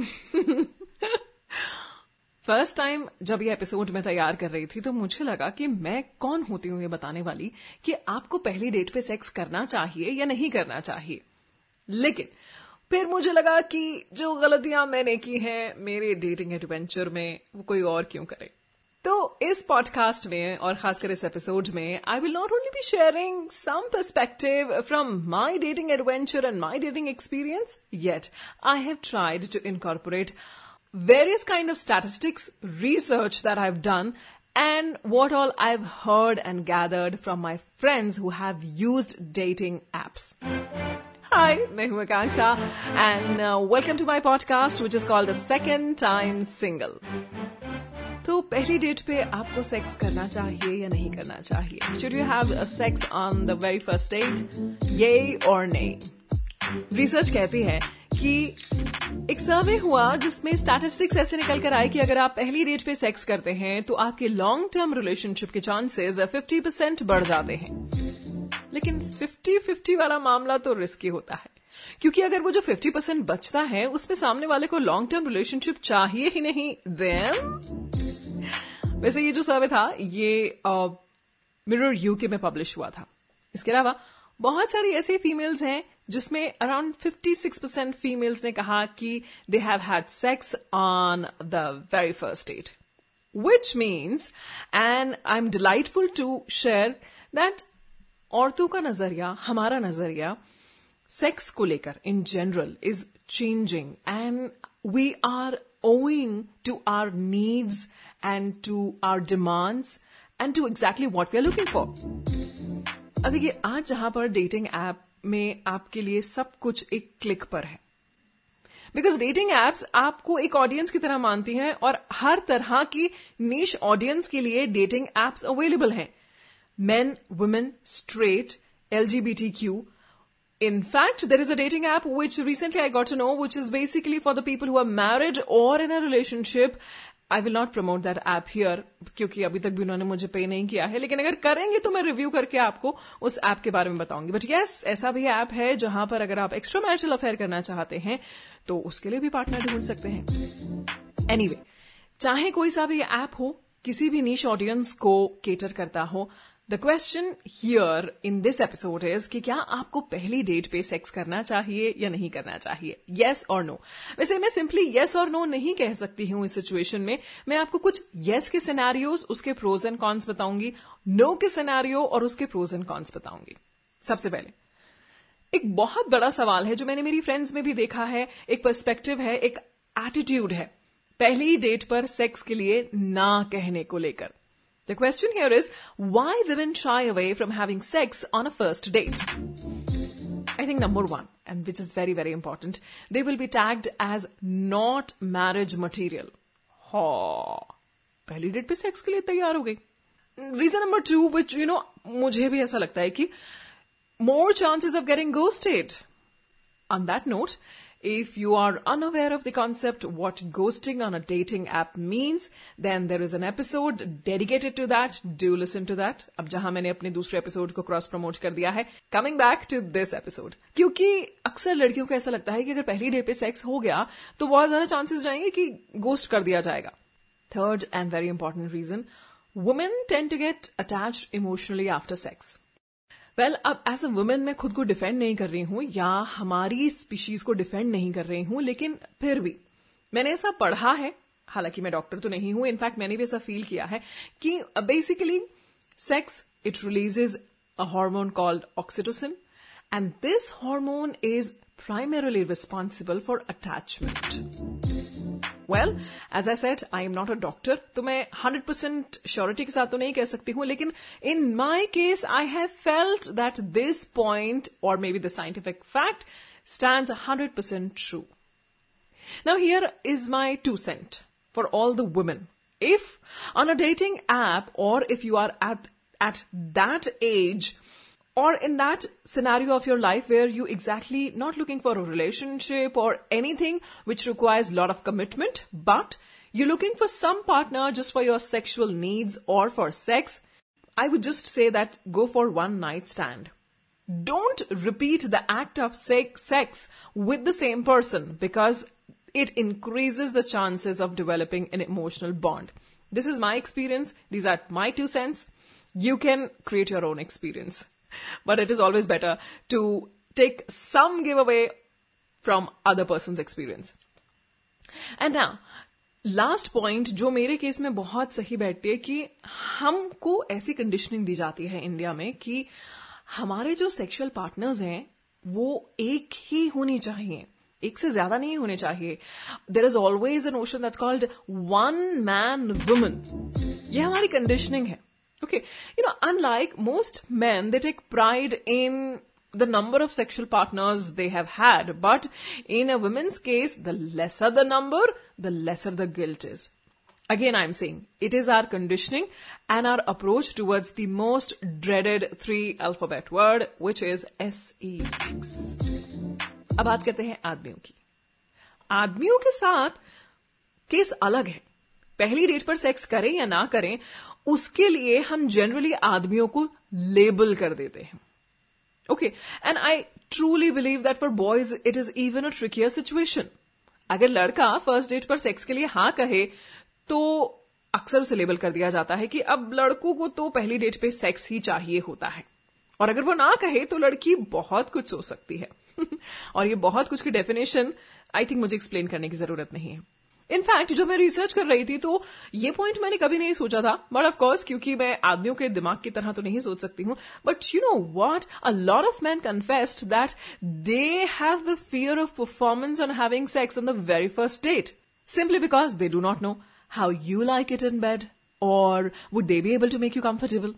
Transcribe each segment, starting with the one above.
First time जब ये episode में तैयार कर रही थी तो मुझे लगा कि मैं कौन होती हूँ ये बताने वाली कि आपको पहली डेट पे सेक्स करना चाहिए या नहीं करना चाहिए। लेकिन फिर मुझे लगा कि जो गलतियाँ मैंने की हैं, मेरे डेटिंग एडवेंचर में वो कोई और क्यों करे? तो इस पॉडकास्ट में और खासकर इस एपिसोड में I will not only be sharing some perspective from my dating adventure and my dating experience yet I have tried to incorporate various kind of statistics research that I've done and what all I've heard and gathered from my friends who have used dating apps. Hi, मैं हूं आकांक्षा and uh, welcome to my podcast which is called A Second Time Single. तो पहली date पे आपको sex करना चाहिए या नहीं करना चाहिए? Should you have sex on the very first date ये और नहीं रिसर्च कहती है कि एक सर्वे हुआ जिसमें स्टैटिस्टिक्स ऐसे निकल कर आए कि अगर आप पहली डेट पे सेक्स करते हैं तो आपके लॉन्ग टर्म रिलेशनशिप के चांसेस 50 परसेंट बढ़ जाते हैं। लेकिन 50-50 वाला मामला तो रिस्की होता है। क्योंकि अगर वो जो 50 परसेंट बचता है उसमें सामने वाले को लॉन्ग टर्म रिलेशनशिप चाहिए ही नहीं देन वैसे ये जो सर्वे था, ये मिरर यूके में पब्लिश हुआ था। इसके अलावा बहुत सारी ऐसी फीमेल्स हैं जिसमें अराउंड 56 परसेंट फीमेल्स ने कहा कि they have had sex on the very first date which means and I am delightful to share that औरतों का नज़रिया, हमारा नज़रिया सेक्स को लेकर in general is changing and we are owing to our needs and to our demands and to exactly what we are looking for. अब देखिए आज जहां पर डेटिंग ऐप में आपके लिए सब कुछ एक क्लिक पर है बिकॉज डेटिंग एप्स आपको एक ऑडियंस की तरह मानती हैं और हर तरह की नीश ऑडियंस के लिए डेटिंग एप्स अवेलेबल हैं men women straight LGBT Q In fact, there is a dating app which recently I got to know, which is basically for the people who are married or in a relationship. I will not promote that app here क्योंकि अभी तक भी उन्होंने मुझे पे नहीं किया है। लेकिन अगर करेंगे तो मैं रिव्यू करके आपको उस ऐप के बारे में बताऊँगी। बट यस ऐसा भी ऐप है जहाँ पर अगर आप एक्स्ट्रा मैरिटल अफेयर करना चाहते हैं तो उसके लिए भी पार्टनर ढूंढ सकते हैं। एनीवे anyway, चाहे कोई सा भी ऐप हो किसी भी नीच ऑडियंस को केटर करता हो the question here in this episode is कि क्या आपको पहली डेट पे सेक्स करना चाहिए या नहीं करना चाहिए? येस और नो वैसे मैं सिंपली येस और नो नहीं कह सकती हूँ इस सिचुएशन में। मैं आपको कुछ येस yes के सिनेरियोज उसके प्रोज एंड कॉन्स बताऊँगी नो no के सिनेरियो और उसके प्रोज एंड कॉन्स बताऊँगी। सबसे पहले, एक बहुत बड़ा सवाल है जो मैंने मेरी फ्रेंड्स में भी देखा है, एक पर्सपेक्टिव है, एक एटीट्यूड है। पहली डेट पर सेक्स के लिए ना कहने को लेकर। The question here is why women shy away from having sex on a first date? I think number one, and which is very, very important, they will be tagged as not marriage material. हाँ पहली date पे sex के लिए तैयार हो गई reason number two which you know मुझे भी ऐसा लगता है कि more chances of getting ghosted on that note If you are unaware of the concept what ghosting on a dating app means, then there is an episode dedicated to that. Do listen to that. अब जहां मैंने अपने दूसरे episode को cross promote कर दिया है coming back to this episode क्योंकि अक्सर लड़कियों को ऐसा लगता है कि अगर पहली डे पे सेक्स हो गया तो बहुत ज्यादा चांसेस जाएंगे कि गोस्ट कर दिया जाएगा third and very important reason women tend to get attached emotionally after sex well well, अब एज अ वुमेन मैं खुद को डिफेंड नहीं कर रही हूँ या हमारी स्पीशीज को डिफेंड नहीं कर रही हूँ लेकिन फिर भी मैंने ऐसा पढ़ा है हालाँकि मैं डॉक्टर तो नहीं हूँ इनफैक्ट मैंने भी ऐसा फील किया है कि basically sex it releases a hormone called oxytocin and this hormone is primarily responsible for attachment. Well as I said I am not a doctor तो मैं हंड्रेड परसेंट श्योरिटी के साथ तो नहीं कह सकती हूं लेकिन in my case I have felt that this point और may be the scientific fact stands 100% true. Now here is my two cent for all the women. If on a dating app or if you are at, at that age or in that scenario of your life where you exactly not looking for a relationship or anything which requires a lot of commitment, but you're looking for some partner just for your sexual needs or for sex, I would just say that go for one night stand. Don't repeat the act of sex with the same person because it increases the chances of developing an emotional bond. This is my experience. These are my two cents. You can create your own experience. But it is always better to take some giveaway from other person's experience. And now, last point जो मेरे case में बहुत सही बैठती है कि हमको ऐसी कंडीशनिंग दी जाती है इंडिया में कि हमारे जो सेक्सुअल पार्टनर्स हैं वो एक ही होनी चाहिए। एक से ज़्यादा नहीं होने चाहिए। There is always an ocean that's called one man woman ये हमारी कंडीशनिंग है। Okay you know unlike most man they take pride in the number of sexual partners they have had. But in a woman's case, the lesser the number, the lesser the guilt is. Again, I'm saying it is our conditioning and our approach towards the most dreaded three alphabet word, which is S-E-X. अब बात करते हैं आदमियों की आदमियों के साथ case अलग है पहली डेट पर सेक्स करें या ना करें उसके लिए हम जनरली आदमियों को लेबल कर देते हैं। Okay and I truly believe that for boys it is even a trickier situation अगर लड़का फ़र्स्ट डेट पर सेक्स के लिए हाँ कहे तो अक्सर उसे लेबल कर दिया जाता है कि अब लड़कों को तो पहली डेट पे सेक्स ही चाहिए होता है। और अगर वो ना कहे तो लड़की बहुत कुछ सोच सकती है। और ये बहुत कुछ की डेफिनेशन आई थिंक मुझे एक्सप्लेन करने की ज़रूरत नहीं है। इनफैक्ट जब मैं रिसर्च कर रही थी तो ये पॉइंट मैंने कभी नहीं सोचा था। बट ऑफ़ कोर्स क्योंकि मैं आदमियों के दिमाग की तरह तो नहीं सोच सकती हूँ। But you know what a lot of man confessed that they have the fear of performance on having sex on the very first date simply because they do not know how you like it in bed और would they be able to make you comfortable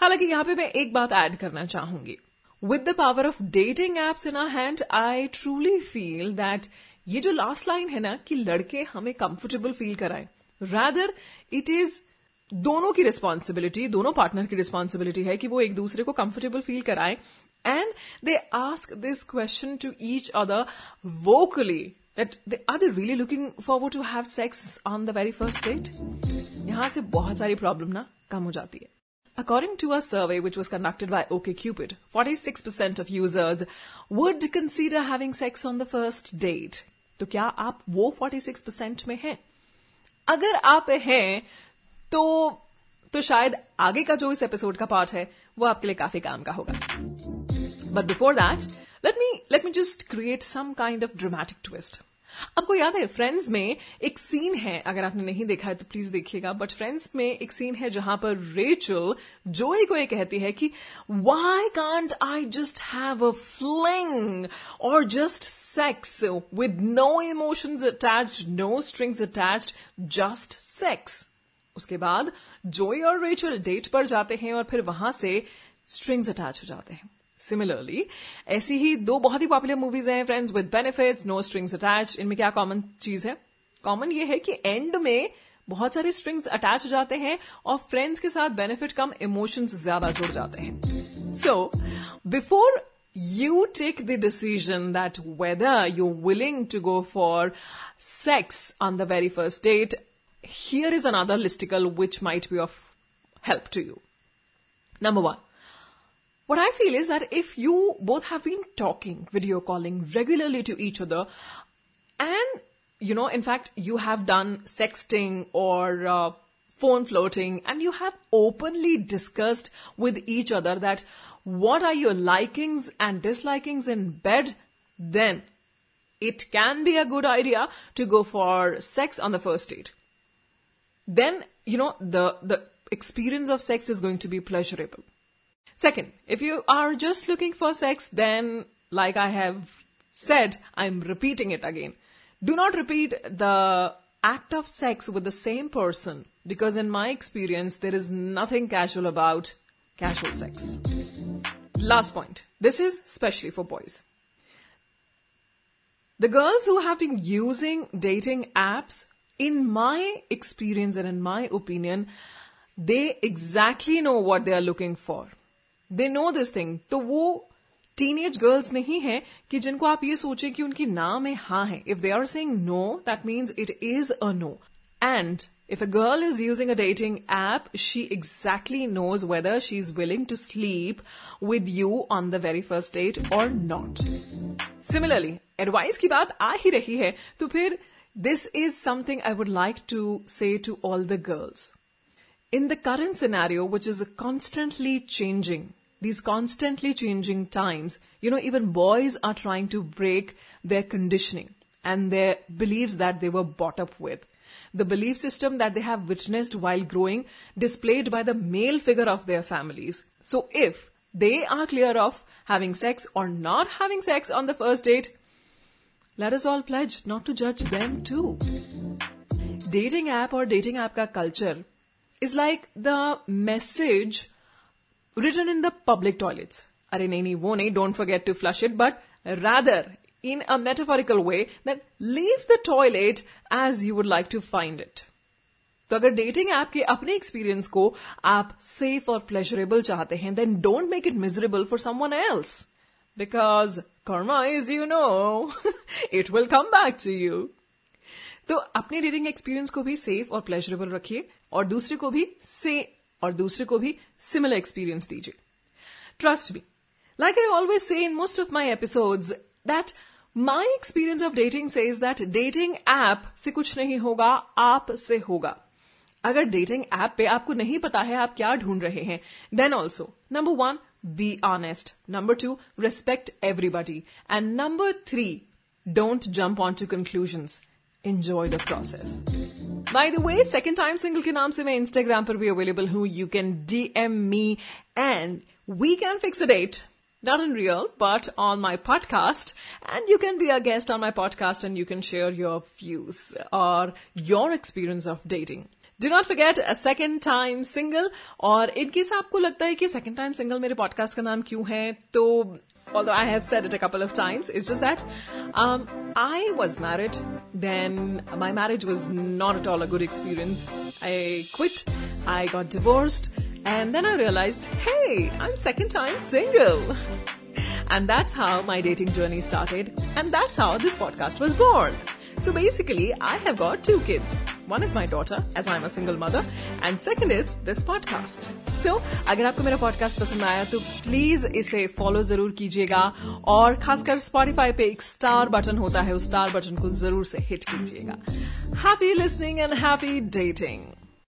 हालाँकि यहाँ पे मैं एक बात add करना चाहूँगी। With the power of dating apps in our hand I truly feel that ये जो लास्ट लाइन है ना कि लड़के हमें कंफर्टेबल फील कराए। रैदर इट इज़ दोनों की रिस्पॉन्सिबिलिटी दोनों पार्टनर की रिस्पॉन्सिबिलिटी है कि वो एक दूसरे को कंफर्टेबल फील कराए। And they ask this question to each other vocally that they are they really looking forward to have sex on the very first date यहाँ से बहुत सारी प्रॉब्लम ना कम हो जाती है। According to a survey which was conducted by OkCupid, 46% of users would consider having sex on the first date. तो क्या आप वो 46 परसेंट में हैं? अगर आप हैं तो तो शायद आगे का जो इस एपिसोड का पार्ट है, वो आपके लिए काफ़ी काम का होगा but before that let me let me just create some kind of dramatic twist आपको याद है फ्रेंड्स में एक सीन है, अगर आपने नहीं देखा है तो प्लीज़ देखिएगा बट फ्रेंड्स में एक सीन है जहाँ पर रेचल जोई को ये कहती है कि why can't I just have a fling और just sex with no emotions attached no strings attached just sex उसके बाद जोई और रेचल डेट पर जाते हैं और फिर वहाँ से स्ट्रिंग्स अटैच हो जाते हैं। सिमिलरली ऐसी ही दो बहुत ही पॉपुलर मूवीज़ हैं friends with benefit no strings attach इनमें क्या कॉमन चीज़ है? कॉमन ये है कि एंड में बहुत सारे स्ट्रिंग्स अटैच हो जाते हैं और फ्रेंड्स के साथ बेनिफिट कम इमोशंस ज़्यादा जुड़ जाते हैं। So before you take the decision that whether you willing to go for sex on the very first date here is another listicle which might be of help to you number one what I feel is that if you both have been talking, video calling regularly to each other, and you know, in fact, you have done sexting or uh, phone flirting, and you have openly discussed with each other that what are your likings and dislikings in bed, then it can be a good idea to go for sex on the first date. Then, you know, the, the experience of sex is going to be pleasurable. Second, if you are just looking for sex, then like I have said, I'm repeating it again. Do not repeat the act of sex with the same person because in my experience, there is nothing casual about casual sex. Last point. This is especially for boys. The girls who have been using dating apps, in my experience and in my opinion, they exactly know what they are looking for. They know this thing तो वो teenage girls नहीं है कि जिनको आप ये सोचे कि उनकी नाम में हाँ है if they are saying no that means it is a no and if a girl is using a dating app, she exactly knows whether she's willing to sleep with you on the very first date or not. Similarly, advice की बात आ ही रही है तो फिर this is something I would like to say to all the girls in the current scenario, which is constantly changing, these constantly changing times, you know, even boys are trying to break their conditioning and their beliefs that they were brought up with. The belief system that they have witnessed while growing displayed by the male figure of their families. So if they are clear of having sex or not having sex on the first date, let us all pledge not to judge them too. Dating app or dating app ka culture is like the message written in the public toilets. Are nahi, nahi, wo nahi, don't forget to flush it, but rather in a metaphorical way that leave the toilet as you would like to find it. तो अगर dating app के अपने experience को आप safe और pleasurable चाहते हैं then don't make it miserable for someone else because karma is you know it will come back to you तो अपने डेटिंग एक्सपीरियंस को भी सेफ और प्लेजरेबल रखिए और दूसरे को भी से और दूसरे को भी सिमिलर एक्सपीरियंस दीजिए। Trust me like I always say in most of my episodes that my experience of dating से इज़ दैट डेटिंग ऐप से कुछ नहीं होगा, आप से होगा। अगर डेटिंग ऐप पे आपको नहीं पता है आप क्या ढूंढ रहे हैं then also number one be honest number two respect everybody and number three don't jump on to conclusions enjoy the process. By the way, second time single के नाम से मैं Instagram पर भी available हूँ. You can DM me and we can fix a date. Not in real, but on my podcast. And you can be a guest on my podcast and you can share your views or your experience of dating. Not forget a second time single और case आपको लगता है कि second time single मेरे podcast का नाम क्यों है तो although I have said it a couple of times, it's just that um, I was married. Then my marriage was not at all a good experience. I quit. I got divorced. And then I realized, hey, I'm second time single. And that's how my dating journey started. And that's how this podcast was born. So basically, I have got two kids. One my daughter as I am a single mother and second is this podcast so अगर आपको मेरा podcast पसंद आया तो please इसे follow ज़रूर कीजिएगा, और खासकर स्पॉटिफाई पे एक स्टार बटन होता है, उस स्टार बटन को ज़रूर से हिट कीजिएगा। Happy listening and happy dating